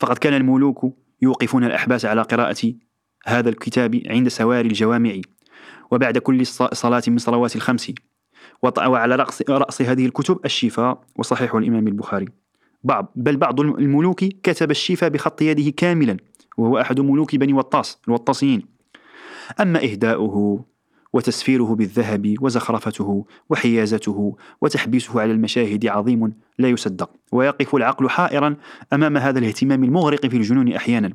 فقد كان الملوك يوقفون الأحباس على قراءة هذا الكتاب عند سواري الجوامع وبعد كل صلاة من صلوات الخمس. وعلى رأس, رأس هذه الكتب الشفاء وصحيح الإمام البخاري. بعض بل بعض الملوك كتب الشفاء بخط يده كاملا وهو أحد ملوك بني وطاس الوطاسيين. أما إهداؤه وتسفيره بالذهب وزخرفته وحيازته وتحبيسه على المشاهد عظيم لا يصدق. ويقف العقل حائرا أمام هذا الاهتمام المغرق في الجنون أحيانا.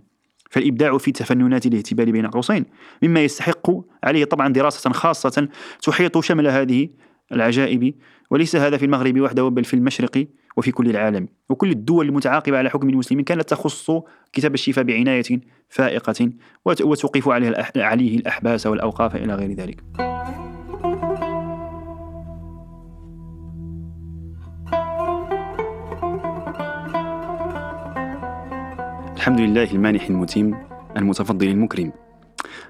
فالإبداع في تفننات الاهتبال بين قوسين مما يستحق عليه طبعا دراسة خاصة تحيط شمل هذه العجائب. وليس هذا في المغرب وحده بل في المشرق. وفي كل العالم. وكل الدول المتعاقبة على حكم المسلمين كانت تخص كتاب الشفاء بعناية فائقة وتوقف عليه عليه الأحباس والأوقاف إلى غير ذلك. الحمد لله المانح المتيم المتفضل المكرم.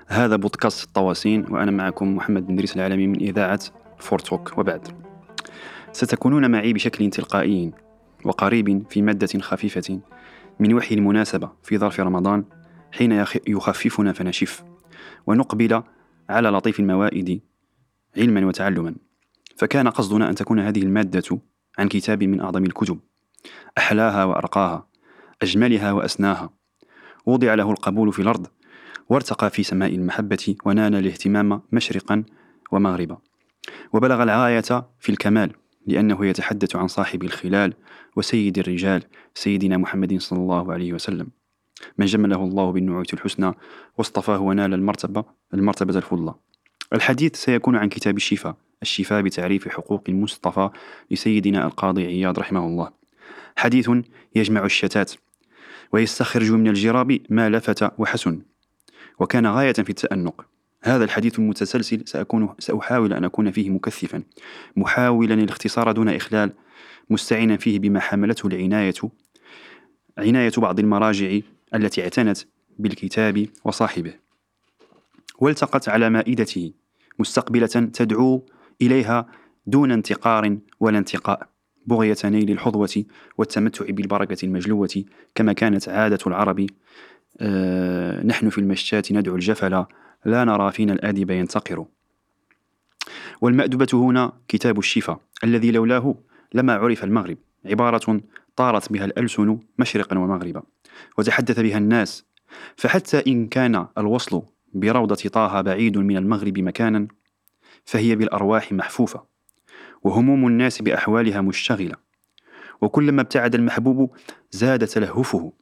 هذا بودكاست الطواسين وأنا معكم محمد بن دريس العالمي من إذاعة فورتوك وبعد. ستكونون معي بشكل تلقائي وقريب في مادة خفيفة من وحي المناسبة في ظرف رمضان حين يخففنا فنشف ونقبل على لطيف الموائد علما وتعلما. فكان قصدنا أن تكون هذه المادة عن كتاب من أعظم الكتب. أحلاها وأرقاها أجملها وأسناها. وضع له القبول في الأرض وارتقى في سماء المحبة ونال الاهتمام مشرقا ومغربا. وبلغ الغاية في الكمال. لأنه يتحدث عن صاحب الخلال وسيد الرجال سيدنا محمد صلى الله عليه وسلم. من جمله الله بالنعوت الحسنى واصطفاه ونال المرتبة المرتبة الفضلى. الحديث سيكون عن كتاب الشفاء الشفاء بتعريف حقوق المصطفى لسيدنا القاضي عياض رحمه الله. حديث يجمع الشتات ويستخرج من الجراب ما لفت وحسن وكان غاية في التأنق. هذا الحديث المتسلسل سأكون سأحاول أن أكون فيه مكثفا. محاولا الاختصار دون إخلال مستعينا فيه بما حملته العناية عناية بعض المراجع التي اعتنت بالكتاب وصاحبه. والتقت على مائدته مستقبلة تدعو إليها دون انتقار ولا انتقاء بغية نيل الحظوة والتمتع بالبركة المجلوة كما كانت عادة العرب آه نحن في المشتات ندعو الجفل لا نرى فينا الآدب ينتقر. والمأدبة هنا كتاب الشفا الذي لولاه لما عرف المغرب عبارة طارت بها الألسن مشرقا ومغربا وتحدث بها الناس. فحتى إن كان الوصل بروضة طه بعيد من المغرب مكانا فهي بالأرواح محفوفة وهموم الناس بأحوالها مشتغلة. وكلما ابتعد المحبوب زاد تلهفه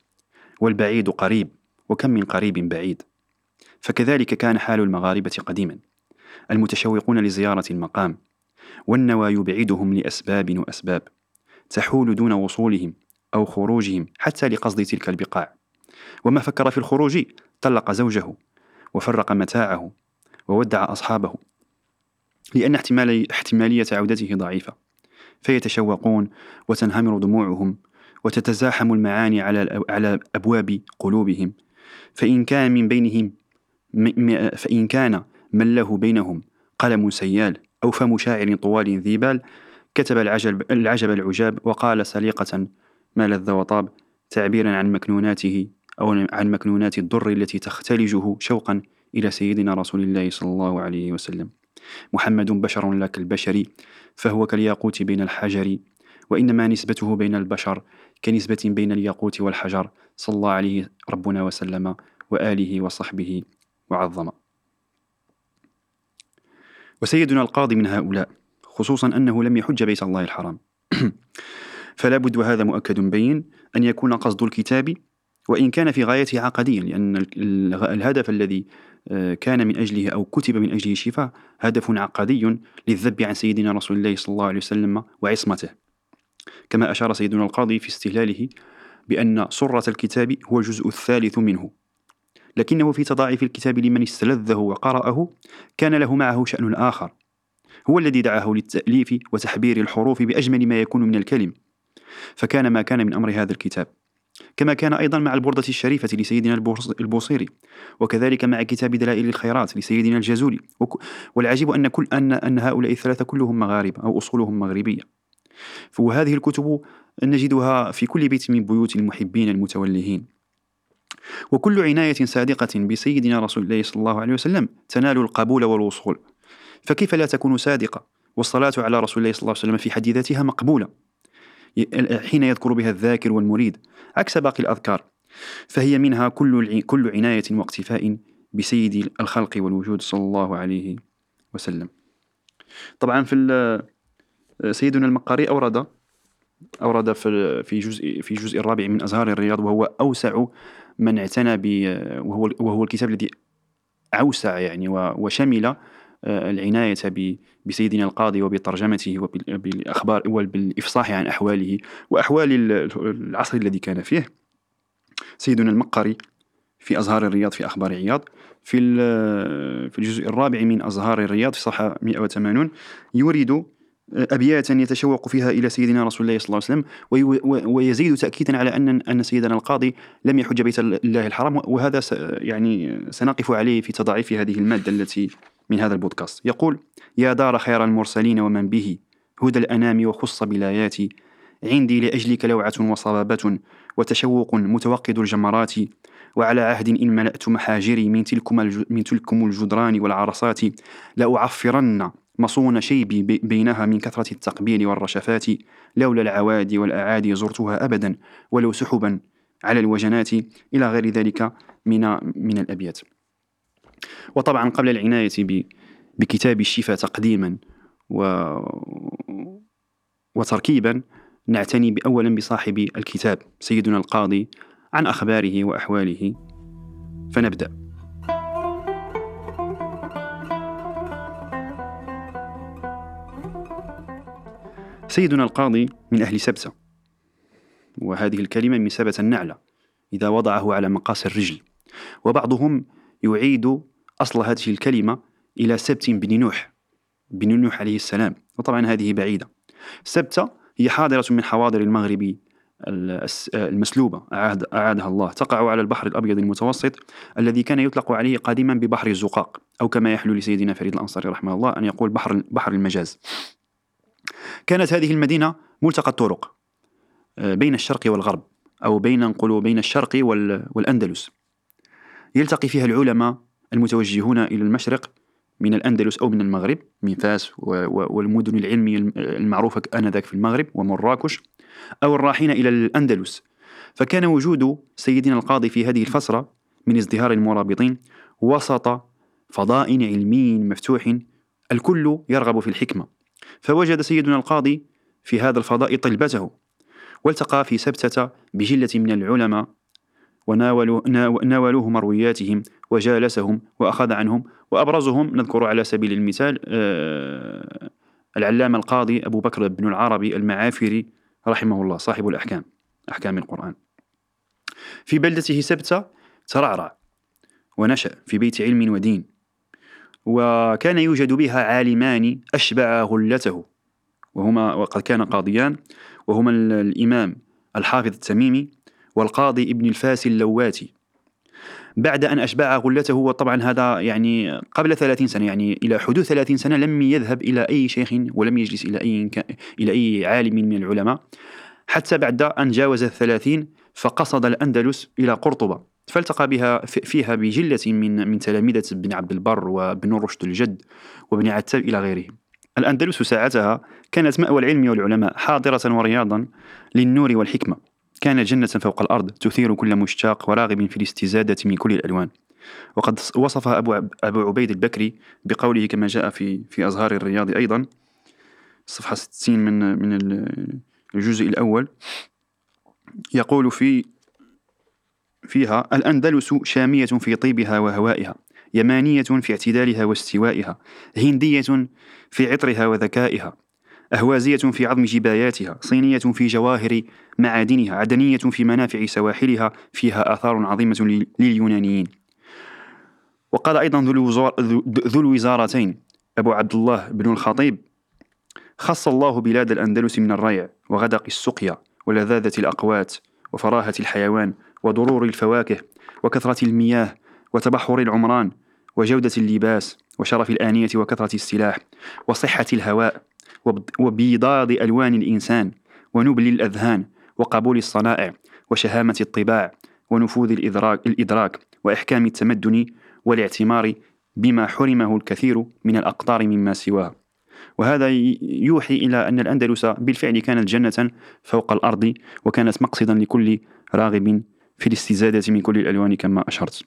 والبعيد قريب وكم من قريب بعيد. فكذلك كان حال المغاربة قديما. المتشوقون لزيارة المقام والنوى يبعدهم لأسباب وأسباب تحول دون وصولهم أو خروجهم حتى لقصد تلك البقاع. وما فكر في الخروج طلق زوجه وفرق متاعه وودع أصحابه لأن احتمال احتمالية عودته ضعيفة. فيتشوقون وتنهمر دموعهم وتتزاحم المعاني على على أبواب قلوبهم. فإن كان من بينهم فإن كان من له بينهم قلم سيال أو فم شاعر طوال ذي بال كتب العجب, العجب العجاب وقال سليقة ما لذ وطاب تعبيرا عن مكنوناته أو عن مكنونات الضر التي تختلجه شوقا إلى سيدنا رسول الله صلى الله عليه وسلم. محمد بشر لا كالبشر فهو كالياقوت بين الحجر وإنما نسبته بين البشر كنسبة بين الياقوت والحجر. صلى الله عليه ربنا وسلم وآله وصحبه وعظم وسيدنا القاضي من هؤلاء خصوصا أنه لم يحج بيت الله الحرام. فلا بد وهذا مؤكد بين أن يكون قصد الكتاب وإن كان في غايته عقديا لأن الهدف الذي آه، كان من أجله أو كتب من أجله شفاء هدف عقدي للذب عن سيدنا رسول الله صلى الله عليه وسلم وعصمته. كما أشار سيدنا القاضي في استهلاله بأن صرة الكتاب هو الجزء الثالث منه. لكنه في تضاعف الكتاب لمن استلذه وقرأه كان له معه شأن آخر. هو الذي دعاه للتأليف وتحبير الحروف بأجمل ما يكون من الكلم. فكان ما كان من أمر هذا الكتاب. كما كان أيضا مع البردة الشريفة لسيدنا البوصيري وكذلك مع كتاب دلائل الخيرات لسيدنا الجازولي والعجيب أن كل أن أن هؤلاء الثلاثة كلهم مغاربة أو أصولهم مغربية. وهذه الكتب نجدها في كل بيت من بيوت المحبين المتولهين. وكل عناية صادقة بسيدنا رسول الله صلى الله عليه وسلم تنال القبول والوصول. فكيف لا تكون صادقة والصلاة على رسول الله صلى الله عليه وسلم في حد ذاتها مقبولة؟ حين يذكر بها الذاكر والمريد عكس باقي الأذكار. فهي منها كل كل عناية واقتفاء بسيد الخلق والوجود صلى الله عليه وسلم. طبعا في سيدنا المقاري أورد أورد في جزء في الجزء الرابع من أزهار الرياض وهو أوسع من اعتنى ب وهو وهو الكتاب الذي أوسع يعني وشمل آه، العناية بسيدنا القاضي وبترجمته وبالأخبار وبالإفصاح عن أحواله وأحوال العصر الذي كان فيه. سيدنا المقري في أزهار الرياض في أخبار عياض. في في الجزء الرابع من أزهار الرياض في صفحة 180 يورد أبياتا يتشوق فيها إلى سيدنا رسول الله صلى الله عليه وسلم ويزيد تأكيدا على أن أن سيدنا القاضي لم يحج بيت الله الحرام وهذا يعني سنقف عليه في تضعيف هذه المادة التي من هذا البودكاست. يقول يا دار خير المرسلين ومن به هدى الأنام وخص بلاياتي عندي لأجلك لوعة وصبابة وتشوق متوقد الجمرات وعلى عهد إن ملأت محاجري من تلكم, من تلكم الجدران والعرصات لأعفرن مصون شيبي بينها من كثرة التقبيل والرشفات لولا العوادي والأعادي زرتها أبدا ولو سحبا على الوجنات إلى غير ذلك من من الأبيات. وطبعا قبل العناية بكتاب الشفاء تقديما و وتركيبا نعتني أولا بصاحب الكتاب سيدنا القاضي عن أخباره وأحواله. فنبدأ. سيدنا القاضي من أهل سبسة. وهذه الكلمة من سبة النعلة إذا وضعه على مقاس الرجل. وبعضهم يعيد أصل هذه الكلمة إلى سبت بن نوح بن نوح عليه السلام. وطبعا هذه بعيدة. سبتة هي حاضرة من حواضر المغرب المسلوبة أعاد أعادها الله. تقع على البحر الأبيض المتوسط الذي كان يطلق عليه قديما ببحر الزقاق أو كما يحلو لسيدنا فريد الأنصاري رحمه الله أن يقول بحر بحر المجاز. كانت هذه المدينة ملتقى الطرق آه، بين الشرق والغرب أو بين نقول بين الشرق والأندلس. يلتقي فيها العلماء المتوجهون إلى المشرق من الأندلس أو من المغرب من فاس والمدن العلمية المعروفة آنذاك في المغرب ومراكش أو الراحين إلى الأندلس. فكان وجود سيدنا القاضي في هذه الفترة من ازدهار المرابطين وسط فضاء علمي مفتوح الكل يرغب في الحكمة. فوجد سيدنا القاضي في هذا الفضاء طلبته والتقى في سبتة بجلة من العلماء وناولوا ناولوه مروياتهم وجالسهم وأخذ عنهم وأبرزهم. نذكر على سبيل المثال آه، العلامة القاضي أبو بكر بن العربي المعافري رحمه الله صاحب الأحكام أحكام القرآن. في بلدته سبتة ترعرع ونشأ في بيت علم ودين. وكان يوجد بها عالمان أشبع غلته وهما وقد كان قاضيان وهما الإمام الحافظ التميمي والقاضي ابن الفاس اللواتي. بعد أن أشبع غلته وطبعا هذا يعني قبل ثلاثين سنة يعني إلى حدود ثلاثين سنة لم يذهب إلى أي شيخ ولم يجلس إلى أي, إلى أي عالم من العلماء. حتى بعد أن جاوز الثلاثين فقصد الأندلس إلى قرطبة. فالتقى بها فيها بجلة من من تلامذة ابن عبد البر وابن رشد الجد وابن عتاب إلى غيرهم الأندلس ساعتها كانت مأوى العلم والعلماء حاضرة ورياضا للنور والحكمة. كانت جنة فوق الأرض تثير كل مشتاق وراغب في الاستزادة من كل الألوان. وقد وصفها أبو, أبو عبيد البكري بقوله كما جاء في في أزهار الرياض أيضا صفحة 60 من من الجزء الأول. يقول في فيها الأندلس شامية في طيبها وهوائها يمانية في اعتدالها واستوائها هندية في عطرها وذكائها أهوازية في عظم جباياتها صينية في جواهر معادنها عدنية في منافع سواحلها فيها آثار عظيمة لليونانيين. وقال أيضا ذو الوزارتين أبو عبد الله بن الخطيب خص الله بلاد الأندلس من الريع وغدق السقيا ولذاذة الأقوات وفراهة الحيوان وضرور الفواكه وكثرة المياه وتبحر العمران وجودة اللباس وشرف الآنية وكثرة السلاح وصحة الهواء وبيضاض ألوان الإنسان ونبل الأذهان وقبول الصنائع وشهامة الطباع ونفوذ الإدراك, الإدراك وإحكام التمدن والاعتمار بما حرمه الكثير من الأقطار مما سواها وهذا يوحي إلى أن الأندلس بالفعل كانت جنة فوق الأرض وكانت مقصدا لكل راغب في الاستزادة من كل الألوان كما أشرت.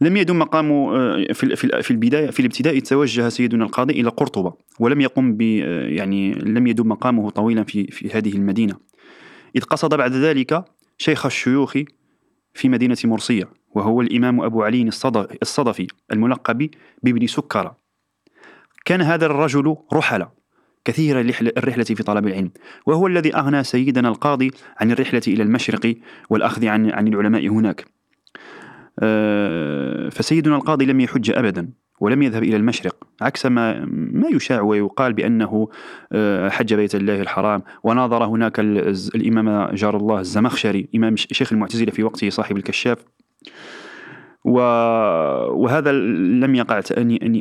لم يدم مقام آه، في البداية في الابتداء توجه سيدنا القاضي إلى قرطبة ولم يقم ب آه، يعني لم يدم مقامه طويلا في في هذه المدينة. إذ قصد بعد ذلك شيخ الشيوخ في مدينة مرسية وهو الإمام أبو علي الصدفي الملقب بابن سكرة كان هذا الرجل رحل كثير الرحلة في طلب العلم وهو الذي أغنى سيدنا القاضي عن الرحلة إلى المشرق والأخذ عن, عن العلماء هناك. آه، فسيدنا القاضي لم يحج أبدا ولم يذهب إلى المشرق عكس ما ما يشاع ويقال بأنه آه، حج بيت الله الحرام وناظر هناك الإمام جار الله الزمخشري إمام شيخ المعتزلة في وقته صاحب الكشاف. وهذا لم يقع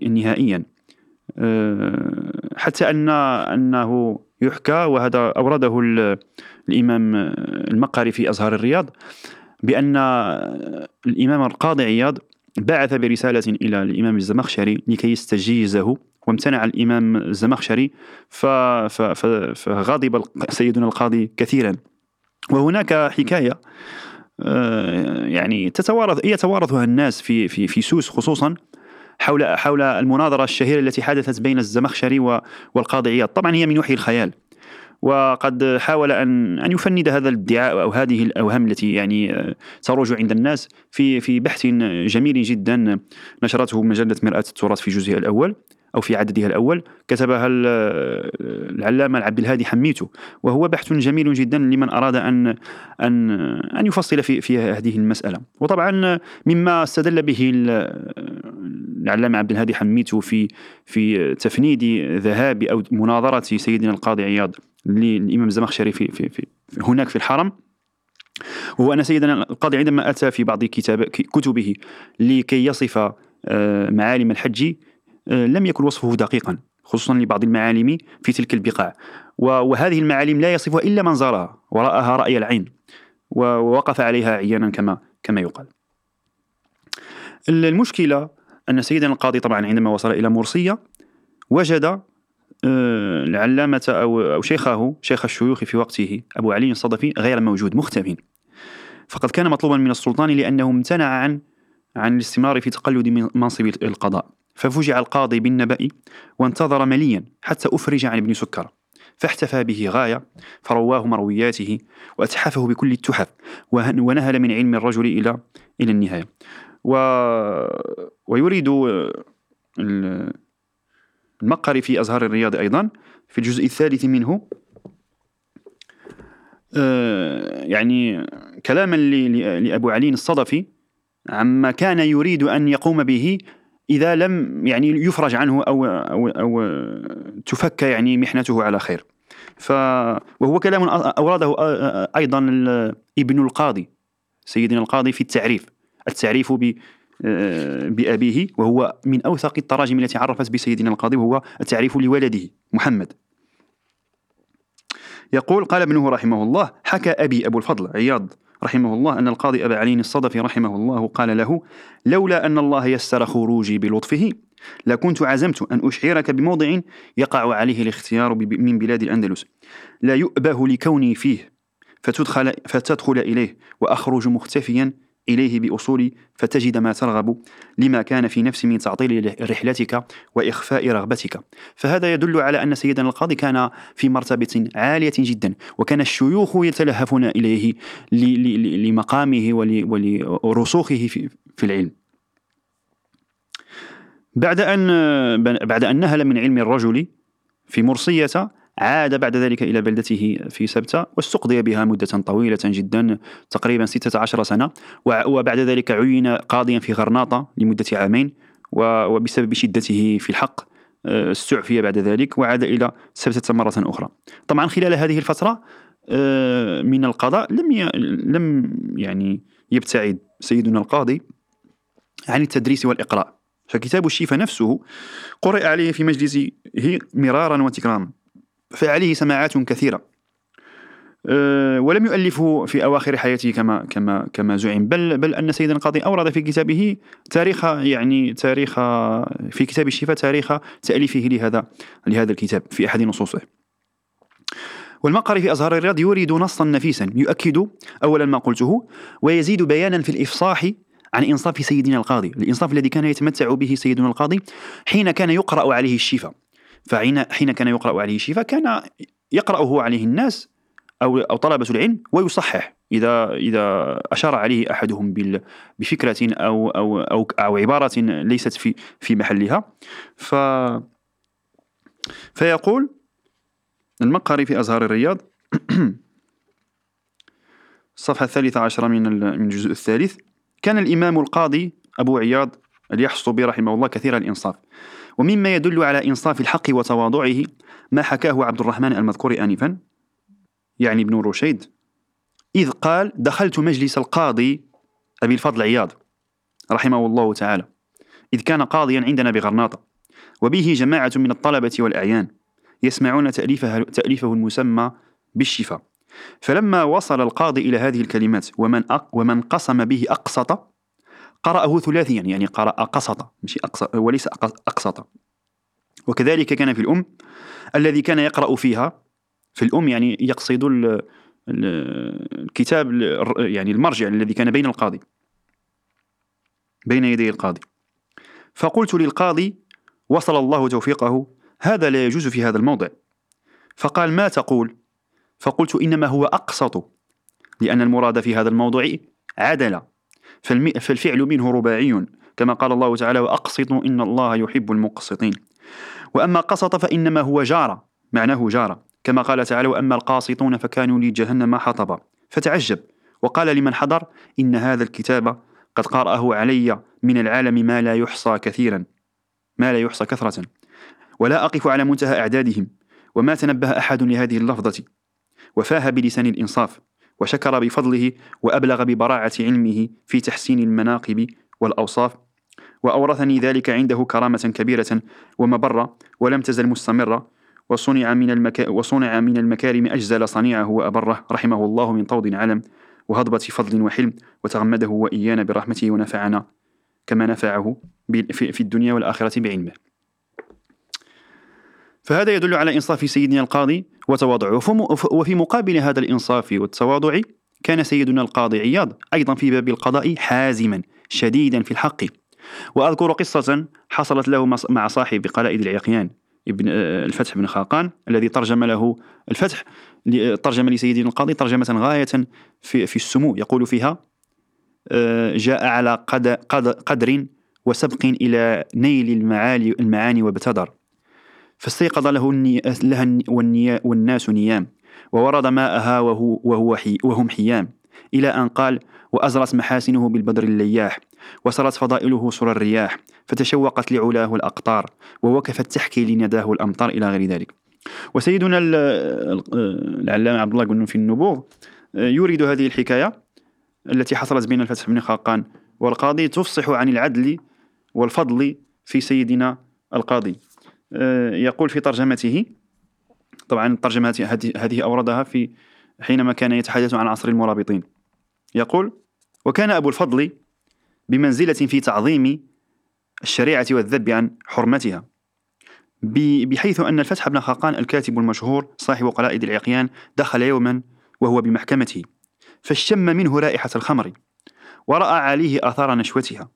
نهائيا. حتى أن أنه يحكى وهذا أورده الإمام المقري في أزهار الرياض بأن الإمام القاضي عياض بعث برسالة إلى الإمام الزمخشري لكي يستجيزه وامتنع الإمام الزمخشري فغضب سيدنا القاضي كثيرا. وهناك حكاية آه، يعني تتوارث يتوارثها الناس في في في سوس خصوصا حول حول المناظرة الشهيرة التي حدثت بين الزمخشري والقاضي عياض، طبعا هي من وحي الخيال. وقد حاول ان أن يفند هذا الادعاء أو هذه الأوهام التي يعني آه، تروج عند الناس في في بحث جميل جدا نشرته مجلة مرآة التراث في جزئها الأول أو في عددها الأول كتبها العلامة عبد الهادي حميتو وهو بحث جميل جدا لمن أراد أن أن أن يفصل في في هذه المسألة. وطبعا مما استدل به العلامة عبد الهادي حميتو في في تفنيد ذهاب أو مناظرة سيدنا القاضي عياض للإمام الزمخشري في, في, في هناك في الحرم. هو أن سيدنا القاضي عندما أتى في بعض كتاب كتبه لكي يصف آه، معالم الحج لم يكن وصفه دقيقا خصوصا لبعض المعالم في تلك البقاع. وهذه المعالم لا يصفها إلا من زارها ورآها رأي العين ووقف عليها عيانا كما كما يقال. المشكلة أن سيدنا القاضي طبعا عندما وصل إلى مرسية وجد آه، العلامة أو شيخه شيخ الشيوخ في وقته أبو علي الصدفي غير موجود مختفي فقد كان مطلوبا من السلطان لأنه امتنع عن عن الاستمرار في تقلد منصب القضاء. ففجع القاضي بالنبأ وانتظر مليا حتى أفرج عن ابن سكر فاحتفى به غاية فرواه مروياته وأتحفه بكل التحف ونهل من علم الرجل إلى إلى النهاية. و... ويريد المقري في أزهار الرياض أيضا في الجزء الثالث منه. آه، يعني كلاما لأبو علي الصدفي عما كان يريد أن يقوم به إذا لم يعني يفرج عنه أو أو أو تفك يعني محنته على خير. ف وهو كلام اورده أيضا ابن القاضي سيدنا القاضي في التعريف التعريف ب بأبيه وهو من أوثق التراجم التي عرفت بسيدنا القاضي وهو التعريف لولده محمد يقول قال ابنه رحمه الله حكى أبي أبو الفضل عياض رحمه الله أن القاضي أبا علي الصدفي رحمه الله قال له لولا أن الله يسر خروجي بلطفه لكنت عزمت أن أشعرك بموضع يقع عليه الاختيار من بلاد الأندلس. لا يؤبه لكوني فيه فتدخل, فتدخل إليه وأخرج مختفيا إليه بأصول فتجد ما ترغب لما كان في نفسي من تعطيل رحلتك وإخفاء رغبتك. فهذا يدل على أن سيدنا القاضي كان في مرتبة عالية جدا وكان الشيوخ يتلهفون إليه لمقامه ولرسوخه في العلم. بعد أن بعد أن نهل من علم الرجل في مرصية عاد بعد ذلك إلى بلدته في سبتة واستقضي بها مدة طويلة جدا تقريبا 16 سنة. وبعد ذلك عين قاضيا في غرناطة لمدة عامين وبسبب شدته في الحق آه، استعفي بعد ذلك وعاد إلى سبتة مرة أخرى. طبعا خلال هذه الفترة آه، من القضاء لم لم يعني يبتعد سيدنا القاضي عن التدريس والإقراء. فكتاب الشيفة نفسه قرئ عليه في مجلسه مرارا وتكرارا. فعليه سماعات كثيرة. آه، ولم يؤلفه في أواخر حياته كما كما كما زعم. بل بل أن سيدنا القاضي أورد في كتابه تاريخ يعني تاريخ في كتاب الشفاء تاريخ تأليفه لهذا لهذا الكتاب في أحد نصوصه. والمقري في أزهار الرياض يورد نصا نفيسا يؤكد أولا ما قلته ويزيد بيانا في الإفصاح عن إنصاف سيدنا القاضي. الإنصاف الذي كان يتمتع به سيدنا القاضي حين كان يقرأ عليه الشفاء. فحين حين كان يقرأ عليه الشفاء كان يقرأه عليه الناس أو أو طلبة العلم ويصحح إذا إذا أشار عليه أحدهم بفكرة أو أو أو أو عبارة ليست في في محلها. ف فيقول المقهري في أزهار الرياض الصفحة الثالثة عشرة من من الجزء الثالث كان الإمام القاضي أبو عياض اليحصبي رحمه الله كثير الإنصاف. ومما يدل على إنصاف الحق وتواضعه ما حكاه عبد الرحمن المذكور آنفا يعني ابن رشيد إذ قال دخلت مجلس القاضي أبي الفضل عياض رحمه الله تعالى إذ كان قاضيا عندنا بغرناطة وبه جماعة من الطلبة والأعيان يسمعون تأليفه, تأليفه المسمى بالشفاء. فلما وصل القاضي إلى هذه الكلمات ومن, ومن قسم به أقسط قرأه ثلاثيا يعني قرأ قسط مش أقسط وليس أقسط. وكذلك كان في الأم الذي كان يقرأ فيها. في الأم يعني يقصد الكتاب يعني المرجع الذي كان بين القاضي. بين يدي القاضي. فقلت للقاضي وصل الله توفيقه هذا لا يجوز في هذا الموضع. فقال ما تقول؟ فقلت إنما هو أقسط لأن المراد في هذا الموضوع عدل. فالفعل منه رباعي كما قال الله تعالى وأقسطوا إن الله يحب المقسطين. وأما قسط فإنما هو جار معناه جار كما قال تعالى وأما القاسطون فكانوا لجهنم حطبا. فتعجب وقال لمن حضر إن هذا الكتاب قد قرأه علي من العالم ما لا يحصى كثيرا ما لا يحصى كثرة ولا أقف على منتهى أعدادهم وما تنبه أحد لهذه اللفظة. وفاه بلسان الإنصاف. وشكر بفضله وأبلغ ببراعة علمه في تحسين المناقب والأوصاف. وأورثني ذلك عنده كرامة كبيرة ومبرة ولم تزل مستمرة. وصنع من, المكا وصنع من المكارم أجزل صنيعه وأبره رحمه الله من طود علم وهضبة فضل وحلم وتغمده وإيانا برحمته ونفعنا كما نفعه في الدنيا والآخرة بعلمه. فهذا يدل على إنصاف سيدنا القاضي وتواضعه. وفي مقابل هذا الإنصاف والتواضع كان سيدنا القاضي عياض أيضا في باب القضاء حازما شديدا في الحق. وأذكر قصة حصلت له مع صاحب قلائد العقيان ابن آه، الفتح بن خاقان الذي ترجم له الفتح ترجم لسيدنا القاضي ترجمة غاية في, في السمو يقول فيها آه، جاء على قدر وسبق إلى نيل المعالي المعاني وابتدر. فاستيقظ له الني... لها والني... والناس نيام وورد ماءها وهو, وهو حي... وهم حيام إلى أن قال وأزرت محاسنه بالبدر اللياح وسرت فضائله سر الرياح فتشوقت لعلاه الأقطار ووقفت تحكي لنداه الأمطار إلى غير ذلك. وسيدنا العلامة عبد الله بن في النبوغ يورد هذه الحكاية التي حصلت بين الفتح بن خاقان والقاضي تفصح عن العدل والفضل في سيدنا القاضي. آه، يقول في ترجمته طبعا الترجمة هذه أوردها في حينما كان يتحدث عن عصر المرابطين. يقول وكان أبو الفضل بمنزلة في تعظيم الشريعة والذب عن حرمتها بحيث أن الفتح بن خاقان الكاتب المشهور صاحب قلائد العقيان دخل يوما وهو بمحكمته فاشتم منه رائحة الخمر ورأى عليه آثار نشوتها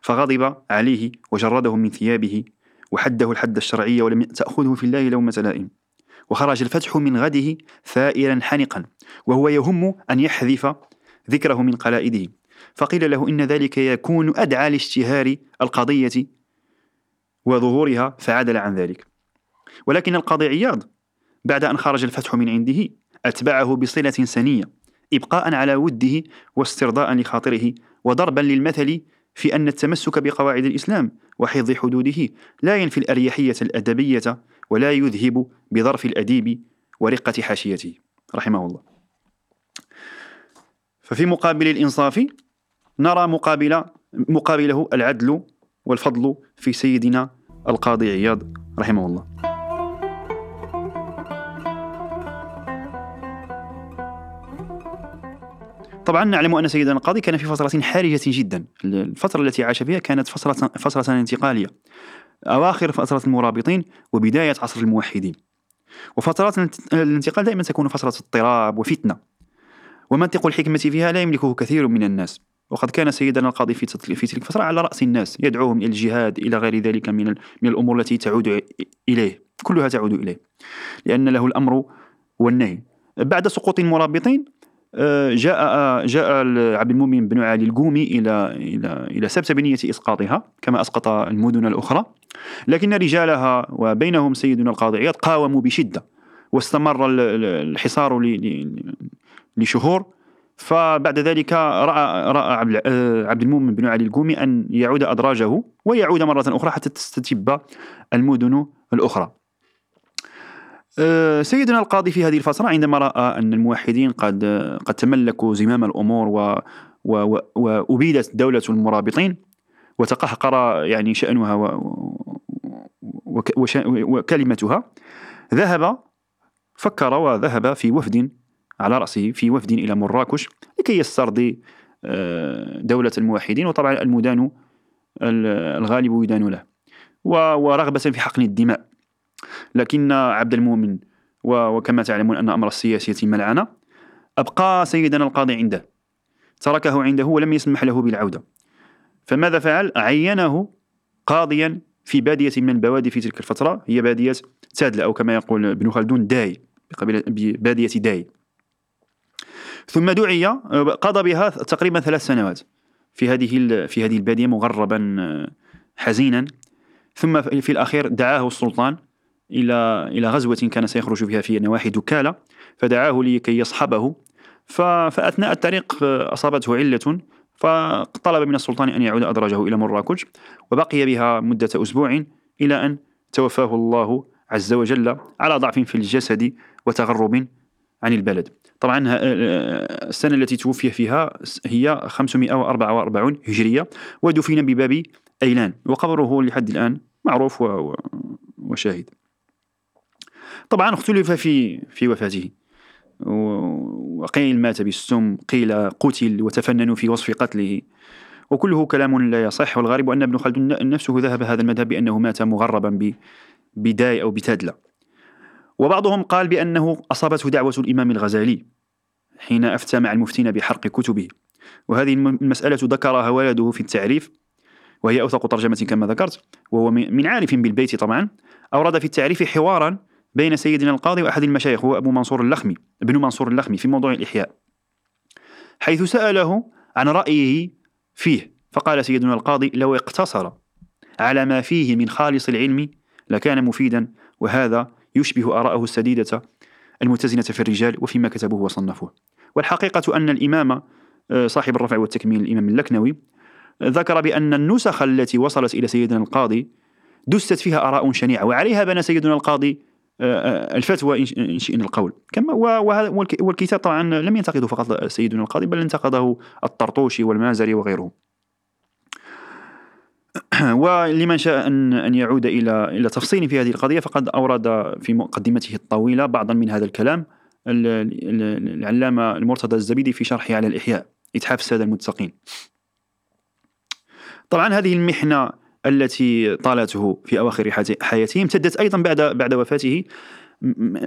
فغضب عليه وجرده من ثيابه وحده الحد الشرعي ولم تأخذه في الله لومة لائم وخرج الفتح من غده ثائرا حنقا وهو يهم أن يحذف ذكره من قلائده. فقيل له إن ذلك يكون أدعى لاشتهار القضية وظهورها فعدل عن ذلك. ولكن القاضي عياض بعد أن خرج الفتح من عنده أتبعه بصلة سنية إبقاء على وده واسترضاء لخاطره وضربا للمثل في أن التمسك بقواعد الإسلام وحفظ حدوده لا ينفي الأريحية الأدبية ولا يذهب بظرف الأديب ورقة حاشيته. رحمه الله. ففي مقابل الإنصاف نرى مقابل مقابله العدل والفضل في سيدنا القاضي عياض رحمه الله. طبعا نعلم أن سيدنا القاضي كان في فترة حرجة جدا. الفترة التي عاش فيها كانت فترة, فترة انتقالية. أواخر فترة المرابطين وبداية عصر الموحدين. وفترات الانتقال دائما تكون فترة اضطراب وفتنة. ومنطق الحكمة فيها لا يملكه كثير من الناس. وقد كان سيدنا القاضي في في تلك الفترة على رأس الناس يدعوهم إلى الجهاد إلى غير ذلك من من الأمور التي تعود إليه. كلها تعود إليه. لأن له الأمر والنهي. بعد سقوط المرابطين جاء جاء عبد المؤمن بن علي القومي إلى إلى إلى سبت بنيه إسقاطها كما أسقط المدن الأخرى. لكن رجالها وبينهم سيدنا القاضي عياض قاوموا بشدة واستمر الحصار لشهور. فبعد ذلك رأى رأى آه، عبد المؤمن بن علي القومي أن يعود أدراجه ويعود مرة أخرى حتى تستتب المدن الأخرى. آه، سيدنا القاضي في هذه الفترة عندما رأى أن الموحدين قد قد تملكوا زمام الأمور و وأبيدت دولة المرابطين وتقهقر يعني شأنها و وكلمتها ذهب فكر وذهب في وفد على رأسه في وفد إلى مراكش لكي يسترضي آه، دولة الموحدين وطبعا المدان الغالب يدان له ورغبة في حقن الدماء. لكن عبد المؤمن وكما تعلمون أن أمر السياسة ملعنة أبقى سيدنا القاضي عنده. تركه عنده ولم يسمح له بالعودة. فماذا فعل؟ عينه قاضيا في بادية من البوادي في تلك الفترة. هي بادية تادلة أو كما يقول ابن خلدون داي ببادية داي. ثم دعي قضى بها تقريبا ثلاث سنوات. في هذه في هذه البادية مغربا حزينا. ثم في الأخير دعاه السلطان. إلى إلى غزوة كان سيخرج فيها في نواحي دكالة فدعاه لكي يصحبه. فأثناء الطريق أصابته علة فطلب من السلطان أن يعود أدراجه إلى مراكش وبقي بها مدة أسبوع إلى أن توفاه الله عز وجل على ضعف في الجسد وتغرب عن البلد. طبعا السنة التي توفي فيها هي 544 هجرية ودفن بباب أيلان وقبره لحد الآن معروف وشاهد. طبعا اختلف في في وفاته. وقيل مات بالسم قيل قتل وتفننوا في وصف قتله. وكله كلام لا يصح. والغريب أن ابن خلدون نفسه ذهب هذا المذهب بأنه مات مغربا بداي أو بتادلة وبعضهم قال بأنه أصابته دعوة الإمام الغزالي حين أفتى مع المفتين بحرق كتبه. وهذه المسألة ذكرها ولده في التعريف وهي أوثق ترجمة كما ذكرت وهو من عارف بالبيت طبعا. أورد في التعريف حوارا بين سيدنا القاضي وأحد المشايخ هو أبو منصور اللخمي ابن منصور اللخمي في موضوع الإحياء. حيث سأله عن رأيه فيه فقال سيدنا القاضي لو اقتصر على ما فيه من خالص العلم لكان مفيدا وهذا يشبه آراءه السديدة المتزنة في الرجال وفيما كتبوه وصنفوه. والحقيقة أن الإمام آه، صاحب الرفع والتكميل الإمام اللكنوي ذكر بأن النسخ التي وصلت إلى سيدنا القاضي دست فيها آراء شنيعة وعليها بنى سيدنا القاضي الفتوى إن شئنا القول. كما والكتاب طبعا لم ينتقده فقط سيدنا القاضي بل انتقده الطرطوشي والمازري وغيرهم. ولمن شاء أن أن يعود إلى إلى تفصيل في هذه القضية فقد أورد في مقدمته الطويلة بعضا من هذا الكلام العلامة المرتضى الزبيدي في شرحه على الإحياء إتحاف السادة المتقين طبعا هذه المحنة التي طالته في أواخر حياته امتدت أيضا بعد بعد وفاته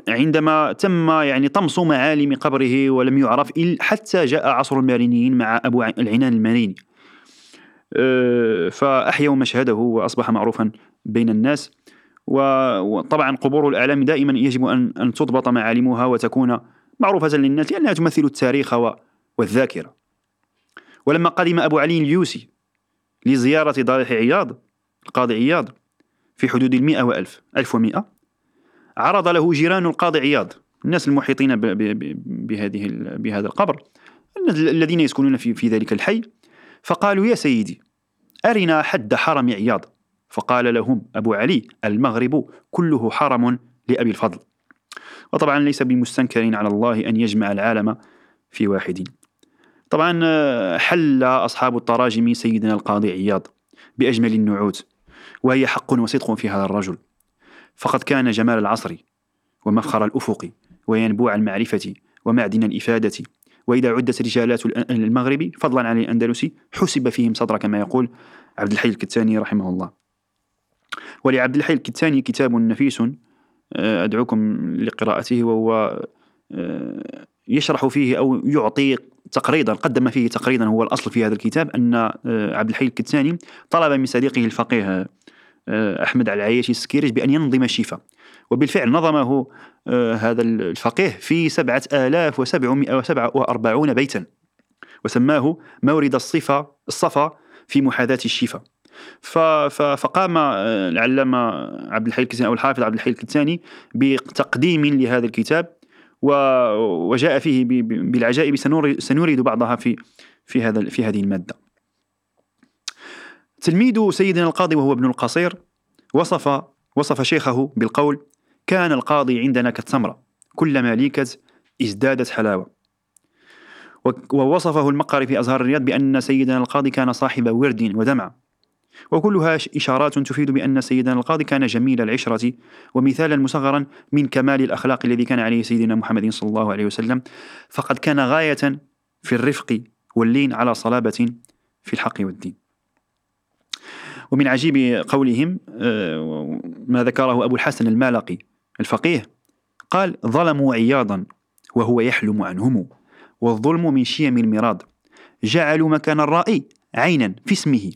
عندما تم يعني طمس معالم قبره ولم يعرف حتى جاء عصر المارينيين مع أبو العنان الماريني. أه، فأحيوا مشهده وأصبح معروفا بين الناس. وطبعا قبور الأعلام دائما يجب أن أن تضبط معالمها وتكون معروفة للناس لأنها تمثل التاريخ والذاكرة. ولما قدم أبو علي اليوسي لزيارة ضريح عياض القاضي عياض في حدود المئة وألف ألف ومئة. عرض له جيران القاضي عياض الناس المحيطين بهذه بهذا القبر الذين يسكنون في, في ذلك الحي. فقالوا يا سيدي أرنا حد حرم عياض؟ فقال لهم أبو علي المغرب كله حرم لأبي الفضل. وطبعا ليس بمستنكر على الله أن يجمع العالم في واحد. طبعا حل أصحاب التراجم سيدنا القاضي عياض بأجمل النعوت. وهي حق وصدق في هذا الرجل. فقد كان جمال العصر ومفخر الأفق وينبوع المعرفة ومعدن الإفادة. وإذا عدت رجالات المغرب فضلا عن الأندلسي حسب فيهم صدر كما يقول عبد الحي الكتاني رحمه الله. ولعبد الحي الكتاني كتاب نفيس آه، أدعوكم لقراءته وهو آه، يشرح فيه أو يعطي تقريظا قدم فيه تقريظا هو الأصل في هذا الكتاب أن آه، عبد الحي الكتاني طلب من صديقه الفقيه أحمد العياشي السكيرج بأن ينظم الشفاء وبالفعل نظمه هذا الفقيه في سبعة آلاف وسبعمائة وسبعة وأربعون بيتا. وسماه مورد الصفة الصفا في محاذاة الشفاء فقام آه، العلامة عبد الحي الكتاني أو الحافظ عبد الحي الكتاني بتقديم لهذا الكتاب. وجاء فيه بالعجائب سنورد بعضها في في هذا في هذه المادة. تلميذ سيدنا القاضي وهو ابن القصير وصف وصف شيخه بالقول: كان القاضي عندنا كالتمرة كلما ليكت ازدادت حلاوة. ووصفه المقري في أزهار الرياض بأن سيدنا القاضي كان صاحب ورد ودمع. وكلها إشارات تفيد بأن سيدنا القاضي كان جميل العشرة ومثالا مصغرا من كمال الأخلاق الذي كان عليه سيدنا محمد صلى الله عليه وسلم. فقد كان غاية في الرفق واللين على صلابة في الحق والدين. ومن عجيب قولهم آه، ما ذكره أبو الحسن المالقي الفقيه قال ظلموا عياضا وهو يحلم عنهم والظلم من شيم المراد. جعلوا مكان الرائي عينا في اسمه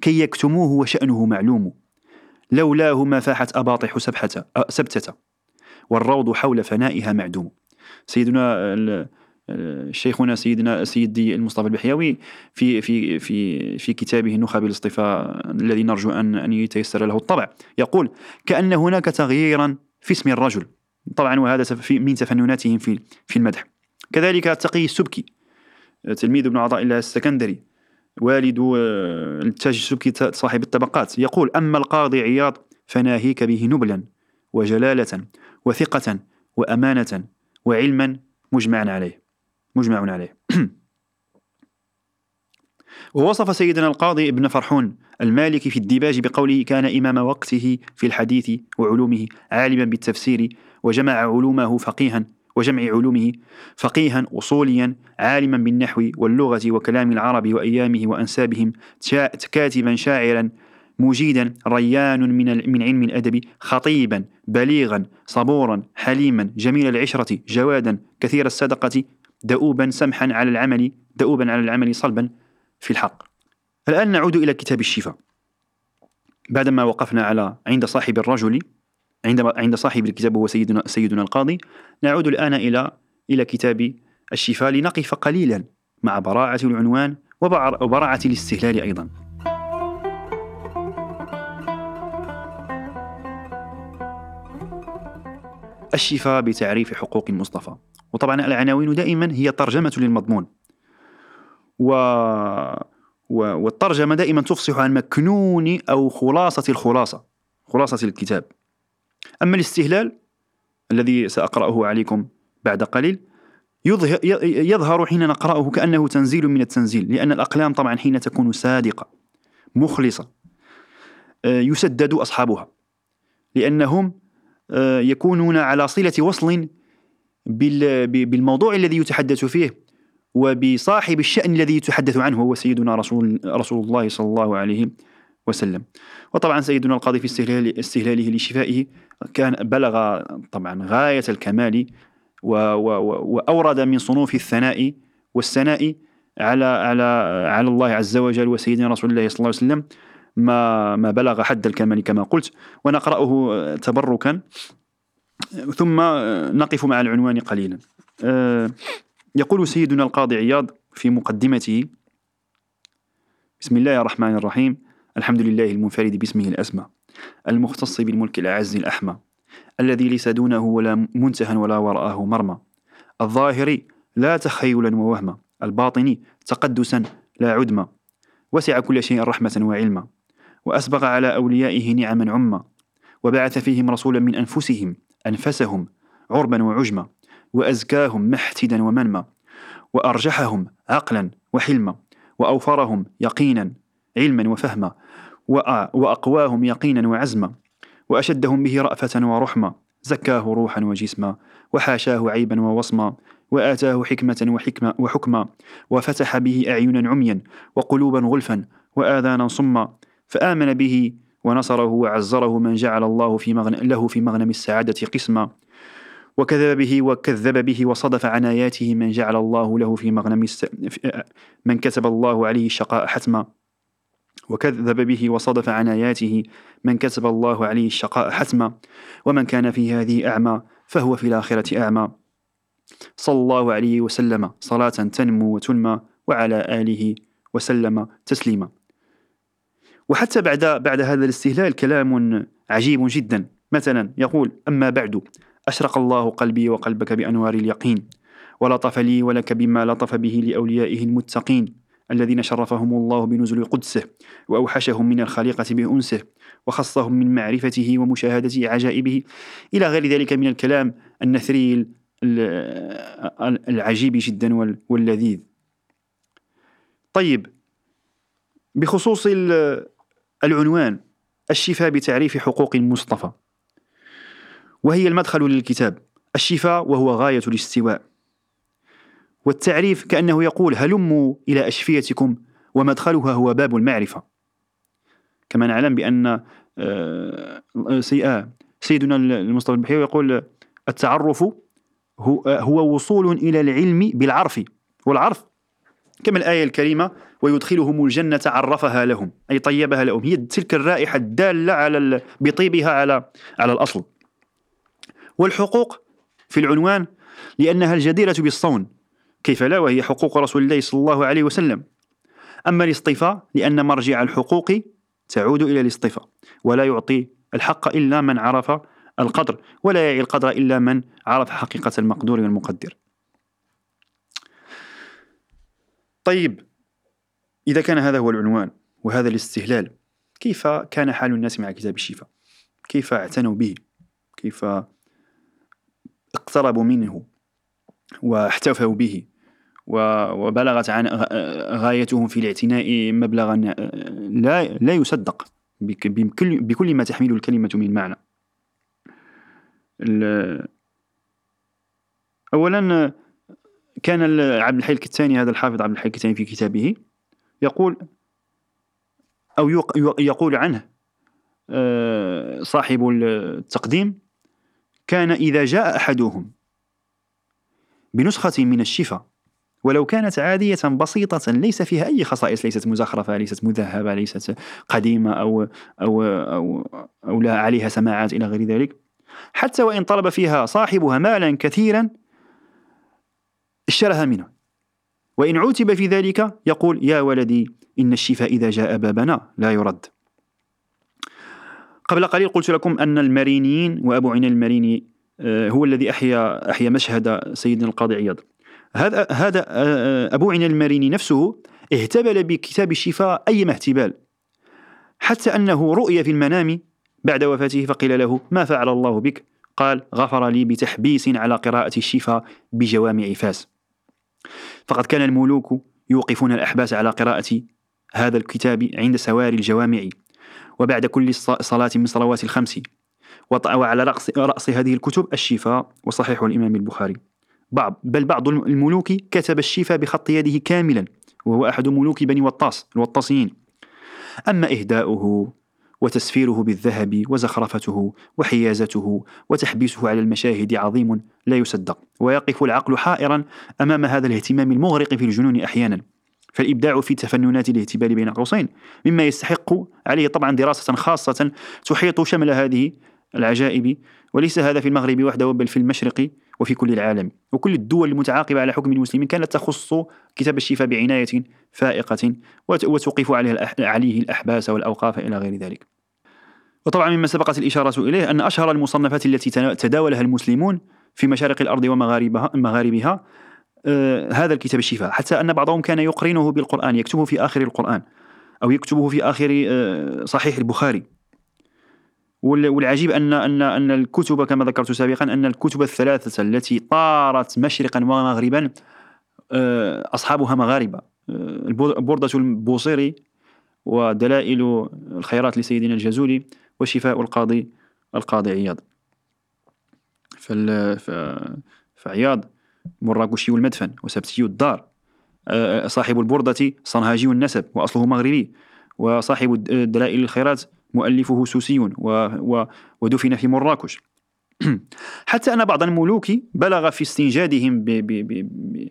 كي يكتموه وشأنه معلوم. لولاه ما فاحت أباطح سبحة سبتة والروض حول فنائها معدوم. سيدنا شيخنا سيدنا سيدي المصطفى البحيوي في في في في كتابه نخب الاصطفاء الذي نرجو أن أن يتيسر له الطبع. يقول كأن هناك تغييرا في اسم الرجل. طبعا وهذا من تفنناتهم في في المدح. كذلك تقي السبكي تلميذ ابن عطاء الله السكندري والد آه، التاج السبكي صاحب الطبقات. يقول أما القاضي عياض فناهيك به نبلا وجلالة وثقة وأمانة وعلما مجمعا عليه. مجمع عليه. ووصف سيدنا القاضي ابن فرحون المالكي في الديباج بقوله كان إمام وقته في الحديث وعلومه عالما بالتفسير وجمع علومه فقيها وجمع علومه فقيها أصوليا عالما بالنحو واللغة وكلام العرب وأيامه وأنسابهم كاتبا شاعرا مجيدا ريان من من علم الأدب خطيبا بليغا صبورا حليما جميل العشرة جوادا كثير الصدقة دؤوبا سمحا على العمل دؤوبا على العمل صلبا في الحق. الآن نعود إلى كتاب الشفاء. بعدما وقفنا على عند صاحب الرجل عند عند صاحب الكتاب هو سيدنا سيدنا القاضي نعود الآن إلى إلى كتاب الشفاء لنقف قليلا مع براعة العنوان وبراعة الاستهلال أيضا. الشفاء بتعريف حقوق المصطفى. وطبعا العناوين دائما هي ترجمة للمضمون. و... و... والترجمة دائما تفصح عن مكنون أو خلاصة الخلاصة خلاصة الكتاب. أما الاستهلال الذي سأقرأه عليكم بعد قليل يظهر حين نقرأه كأنه تنزيل من التنزيل لأن الأقلام طبعا حين تكون صادقة مخلصة. آه، يسدد أصحابها لأنهم آه، يكونون على صلة وصل بالموضوع الذي يتحدث فيه وبصاحب الشأن الذي يتحدث عنه هو سيدنا رسول, رسول الله صلى الله عليه وسلم. وطبعا سيدنا القاضي في استهلال استهلاله لشفائه كان بلغ طبعا غاية الكمال و و وأورد من صنوف الثناء والثناء على على على الله عز وجل وسيدنا رسول الله صلى الله عليه وسلم ما ما بلغ حد الكمال كما قلت. ونقرأه تبركا. ثم نقف مع العنوان قليلا. آه، يقول سيدنا القاضي عياض في مقدمته بسم الله الرحمن الرحيم. الحمد لله المنفرد باسمه الأسمى المختص بالملك الأعز الأحمى الذي ليس دونه ولا منتهى ولا وراءه مرمى الظاهر لا تخيلا ووهما الباطن تقدسا لا عدما وسع كل شيء رحمة وعلما وأسبغ على أوليائه نعما عما وبعث فيهم رسولا من أنفسهم أنفسهم عربا وعجما وأزكاهم محتدا ومنما وأرجحهم عقلا وحلما وأوفرهم يقينا علما وفهما وأقواهم يقينا وعزما وأشدهم به رأفة ورحمة زكاه روحا وجسما وحاشاه عيبا ووصما وآتاه حكمة وحكمة وحكما وفتح به أعينا عميا وقلوبا غلفا وآذانا صما فآمن به ونصره وعزره من جعل الله في مغن له في مغنم السعادة قسما. وكذب به وكذب به وصدف عن آياته من جعل الله له في مغنم الس... من كتب الله عليه الشقاء حتما. وكذب به وصدف عن آياته من كتب الله عليه الشقاء حتما. ومن كان في هذه أعمى فهو في الآخرة أعمى. صلى الله عليه وسلم صلاة تنمو وتنمى وعلى آله وسلم تسليما. وحتى بعد بعد هذا الاستهلال كلام عجيب جدا. مثلا يقول أما بعد أشرق الله قلبي وقلبك بأنوار اليقين ولطف لي ولك بما لطف به لأوليائه المتقين الذين شرفهم الله بنزل قدسه وأوحشهم من الخليقة بأنسه وخصهم من معرفته ومشاهدة عجائبه. إلى غير ذلك من الكلام النثري العجيب جدا واللذيذ. طيب بخصوص العنوان الشفاء بتعريف حقوق المصطفى. وهي المدخل للكتاب الشفاء وهو غاية الاستواء. والتعريف كأنه يقول هلموا إلى أشفيتكم ومدخلها هو باب المعرفة. كما نعلم بأن آه، آه، سيدنا المصطفى البحيري يقول التعرف هو وصول إلى العلم بالعرف والعرف كما الآية الكريمة ويدخلهم الجنة عرفها لهم. أي طيبها لهم. هي تلك الرائحة الدالة على بطيبها على على الأصل. والحقوق في العنوان لأنها الجديرة بالصون كيف لا؟ وهي حقوق رسول الله صلى الله عليه وسلم. أما الاصطفاء لأن مرجع الحقوق تعود إلى الاصطفاء ولا يعطي الحق إلا من عرف القدر ولا يعي القدر إلا من عرف حقيقة المقدور والمقدر. طيب إذا كان هذا هو العنوان وهذا الاستهلال كيف كان حال الناس مع كتاب الشفاء كيف اعتنوا به كيف اقتربوا منه واحتفوا به وبلغت عن غايتهم في الاعتناء مبلغا لا لا يصدق بكل بكل ما تحمله الكلمة من معنى. أولا كان عبد الحي الكتاني هذا الحافظ عبد الحي الكتاني في كتابه يقول أو يقول عنه آه، صاحب التقديم كان إذا جاء أحدهم بنسخة من الشفاء ولو كانت عادية بسيطة ليس فيها أي خصائص ليست مزخرفة ليست مذهبة ليست قديمة أو أو أو, أو لا عليها سماعات إلى غير ذلك حتى وإن طلب فيها صاحبها مالا كثيرا اشتراها منه وإن عوتب في ذلك يقول يا ولدي إن الشفاء إذا جاء بابنا لا يرد. قبل قليل قلت لكم أن المارينيين وأبو عين الماريني آه، هو الذي أحيا أحيا مشهد سيدنا القاضي عياض. هذا هذا آه، آه، أبو عين الماريني نفسه اهتبل بكتاب الشفاء أيما اهتبال حتى أنه رؤي في المنام بعد وفاته فقيل له ما فعل الله بك؟ قال غفر لي بتحبيس على قراءة الشفاء بجوامع فاس. فقد كان الملوك يوقفون الأحباس على قراءة هذا الكتاب عند سواري الجوامع وبعد كل صلاة من صلوات الخمس. وعلى رأس, رأس هذه الكتب الشفاء وصحيح الإمام البخاري. بعض بل بعض الملوك كتب الشفاء بخط يده كاملا وهو أحد ملوك بني وطاس الوطاسيين. أما إهداؤه وتسفيره بالذهب وزخرفته وحيازته وتحبيسه على المشاهد عظيم لا يصدق. ويقف العقل حائرا أمام هذا الاهتمام المغرق في الجنون أحيانا. فالإبداع في تفننات الاهتبال بين قوسين مما يستحق عليه طبعا دراسة خاصة تحيط شمل هذه العجائب. وليس هذا في المغرب وحده بل في المشرق وفي كل العالم. وكل الدول المتعاقبة على حكم المسلمين كانت تخص كتاب الشفاء بعناية فائقة وتوقف عليه عليه الأحباس والأوقاف إلى غير ذلك. وطبعا مما سبقت الإشارة إليه أن أشهر المصنفات التي تداولها المسلمون في مشارق الأرض ومغاربها مغاربها آه هذا الكتاب الشفاء. حتى أن بعضهم كان يقرنه بالقرآن يكتبه في آخر القرآن أو يكتبه في آخر آه صحيح البخاري. والعجيب ان ان أن الكتب كما ذكرت سابقا أن الكتب الثلاثة التي طارت مشرقا ومغربا آه، أصحابها مغاربة. آه، بردة البوصيري ودلائل الخيرات لسيدنا الجزولي وشفاء القاضي القاضي عياض. فعياض مراكشي المدفن وسبتي الدار. آه، صاحب البردة صنهاجي النسب وأصله مغربي. وصاحب دلائل الخيرات مؤلفه سوسي ودفن في مراكش. حتى أن بعض الملوك بلغ في استنجادهم ب ب ب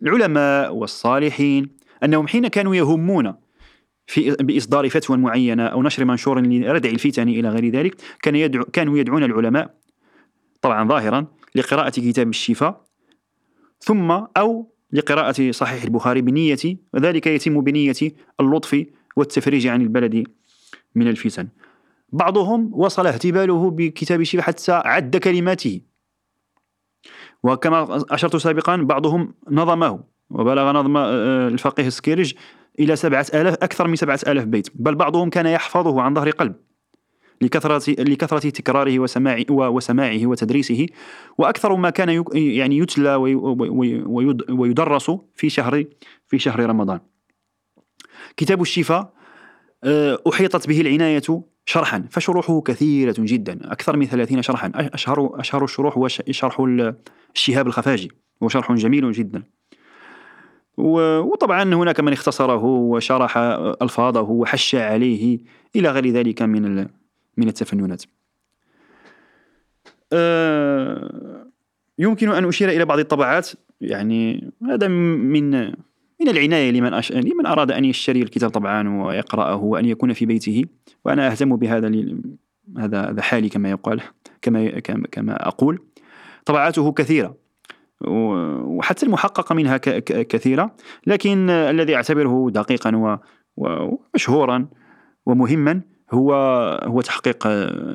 بالعلماء والصالحين أنهم حين كانوا يهمون في بإصدار فتوى معينة أو نشر منشور لردع الفتن إلى غير ذلك كان يدعو كانوا يدعون العلماء طبعا ظاهرا لقراءة كتاب الشفاء ثم أو لقراءة صحيح البخاري بنية وذلك يتم بنية اللطف والتفريج عن البلد من الفتن. بعضهم وصل اهتباله بكتاب الشفاء حتى عد كلماته. وكما أشرت سابقا بعضهم نظمه وبلغ نظم آه، الفقيه السكيرج إلى سبعة آلاف أكثر من سبعة آلاف بيت. بل بعضهم كان يحفظه عن ظهر قلب لكثرة لكثرة تكراره وسماع وسماعه وتدريسه. وأكثر ما كان يعني يتلى ويدرس في شهر في شهر رمضان. كتاب الشفاء آه، أحيطت به العناية شرحا فشروحه كثيرة جدا أكثر من ثلاثين شرحا أشهر أشهر الشروح هو شرح الشهاب الخفاجي وهو شرح جميل جدا. وطبعا هناك من اختصره وشرح ألفاظه وحش عليه إلى غير ذلك من من التفننات. أه يمكن أن أشير إلى بعض الطبعات يعني هذا من من العناية لمن أش... لمن أراد أن يشتري الكتاب طبعا ويقرأه وأن يكون في بيته وأنا أهتم بهذا ل... هذا هذا حالي كما يقال كما كما أقول. طبعاته كثيرة وحتى المحققة منها كثيرة لكن الذي أعتبره دقيقا ومشهورا ومهما هو هو تحقيق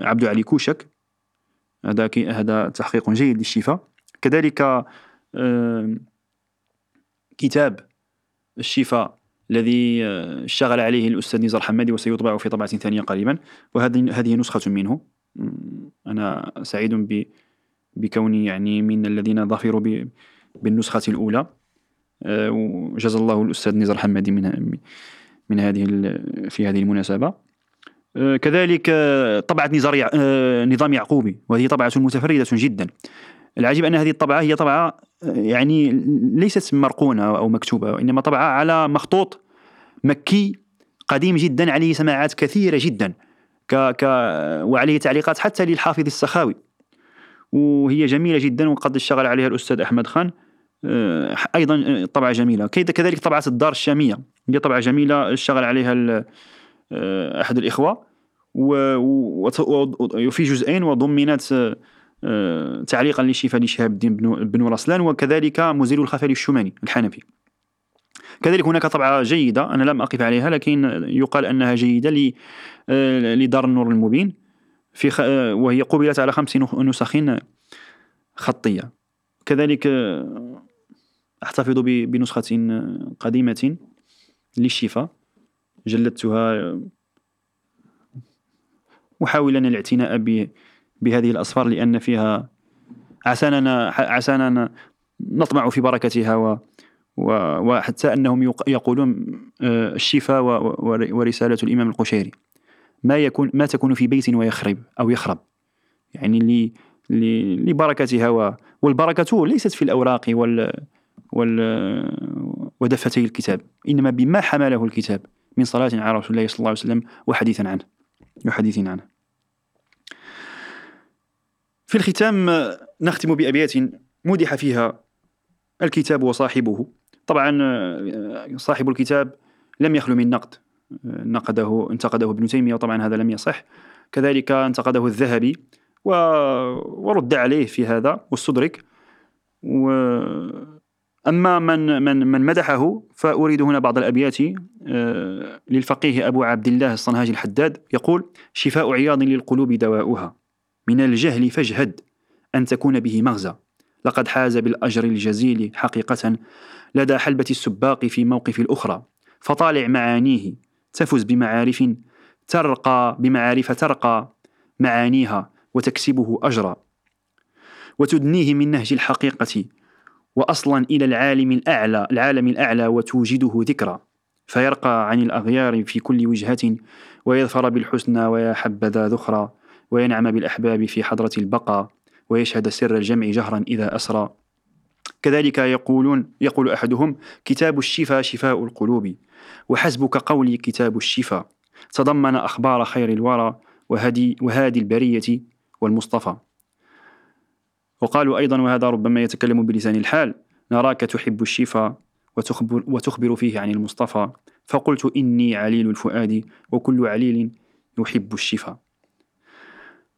عبد علي كوشك. هذا هذا تحقيق جيد للشفاء. كذلك كتاب الشفاء الذي اشتغل عليه الأستاذ نزار حمادي وسيطبع في طبعة ثانية قريبا. وهذه هذه نسخة منه. أنا سعيد ب بكوني يعني من الذين ظفروا بالنسخة الأولى. آه، وجزا الله الأستاذ نزار حمادي من من هذه في هذه المناسبة. آه، كذلك آه، طبعة نزار نظام يعقوبي. وهذه طبعة متفردة جدا. العجيب أن هذه الطبعة هي طبعة يعني ليست مرقونة أو مكتوبة وإنما طبعة على مخطوط مكي قديم جدا عليه سماعات كثيرة جدا ك ك وعليه تعليقات حتى للحافظ السخاوي. وهي جميلة جدا وقد اشتغل عليها الأستاذ أحمد خان. آه، أيضا آه، طبعة جميلة. كذلك طبعة الدار الشامية هي طبعة جميلة اشتغل عليها آه، أحد الإخوة. وفي جزئين وضمنت تعليقا لشفاء لشهاب الدين بن رسلان وكذلك مزيل الخفالي الشماني الحنفي كذلك هناك طبعة جيدة أنا لم أقف عليها لكن يقال أنها جيدة لدار النور المبين في خ... وهي قبلت على خمس نسخ خطية كذلك أحتفظ بنسخة قديمة للشفاء جلدتها محاولا الاعتناء. بهذه الأصفار لأن فيها عسانا عسانا نطمع في بركتها و... وحتى أنهم يقولون آه، الشفاء. ورسالة الإمام القشيري. ما يكون ما تكون في بيت ويخرب أو يخرب. يعني لبركتها والبركة ليست في الأوراق وال وال ودفتي الكتاب. إنما بما حمله الكتاب من صلاة على رسول الله صلى الله عليه وسلم وحديثا عنه. وحديث عنه. في الختام نختم بأبيات مدح فيها الكتاب وصاحبه. طبعا صاحب الكتاب لم يخلو من نقد. نقده انتقده ابن تيمية وطبعا هذا لم يصح. كذلك انتقده الذهبي و... ورد عليه في هذا واستدرك. و... أما من من من مدحه فأريد هنا بعض الأبيات آه، للفقيه أبو عبد الله الصنهاج الحداد. يقول شفاء عياض للقلوب دواؤها. من الجهل فاجهد أن تكون به مغزى. لقد حاز بالأجر الجزيل حقيقة لدى حلبة السباق في موقف الأخرى. فطالع معانيه تفز بمعارف ترقى بمعارف ترقى معانيها وتكسبه أجرا. وتدنيه من نهج الحقيقة وأصلا إلى العالم الأعلى العالم الأعلى وتوجده ذكرى. فيرقى عن الأغيار في كل وجهة ويظفر بالحسنى ويا حبذا ذخرى. وينعم بالأحباب في حضرة البقاء ويشهد سر الجمع جهرا إذا أسرى. كذلك يقولون يقول أحدهم كتاب الشفا شفاء القلوب وحسبك قولي كتاب الشفا تضمن أخبار خير الورى وهدي, وهادي البرية والمصطفى. وقالوا أيضا وهذا ربما يتكلم بلسان الحال نراك تحب الشفا وتخبر, وتخبر فيه عن المصطفى. فقلت إني عليل الفؤاد وكل عليل يحب الشفا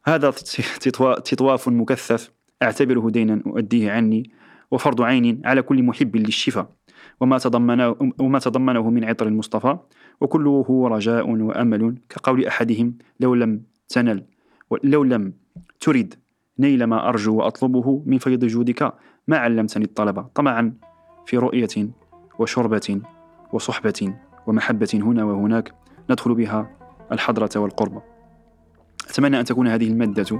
هذا تطواف مكثف. أعتبره دينا أؤديه عني. وفرض عين على كل محب للشفا وما تضمنه, وما تضمنه من عطر المصطفى. وكله هو رجاء وأمل كقول أحدهم لو لم تنل لو لم ترد نيل ما أرجو وأطلبه من فيض جودك. ما علمتني الطلب طمعا في رؤية وشربة وصحبة ومحبة هنا وهناك. ندخل بها الحضرة والقرب. أتمنى أن تكون هذه المادة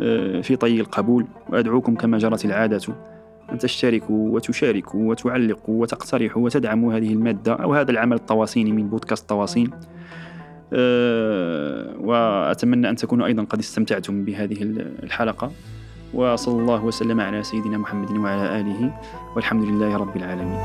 آه، في طي القبول وأدعوكم كما جرت العادة أن تشتركوا وتشاركوا وتعلقوا وتقترحوا وتدعموا هذه المادة أو هذا العمل التواصيني من بودكاست تواصين أه وأتمنى أن تكونوا أيضا قد استمتعتم بهذه الحلقة. وصلى الله وسلم على سيدنا محمد وعلى آله. والحمد لله رب العالمين.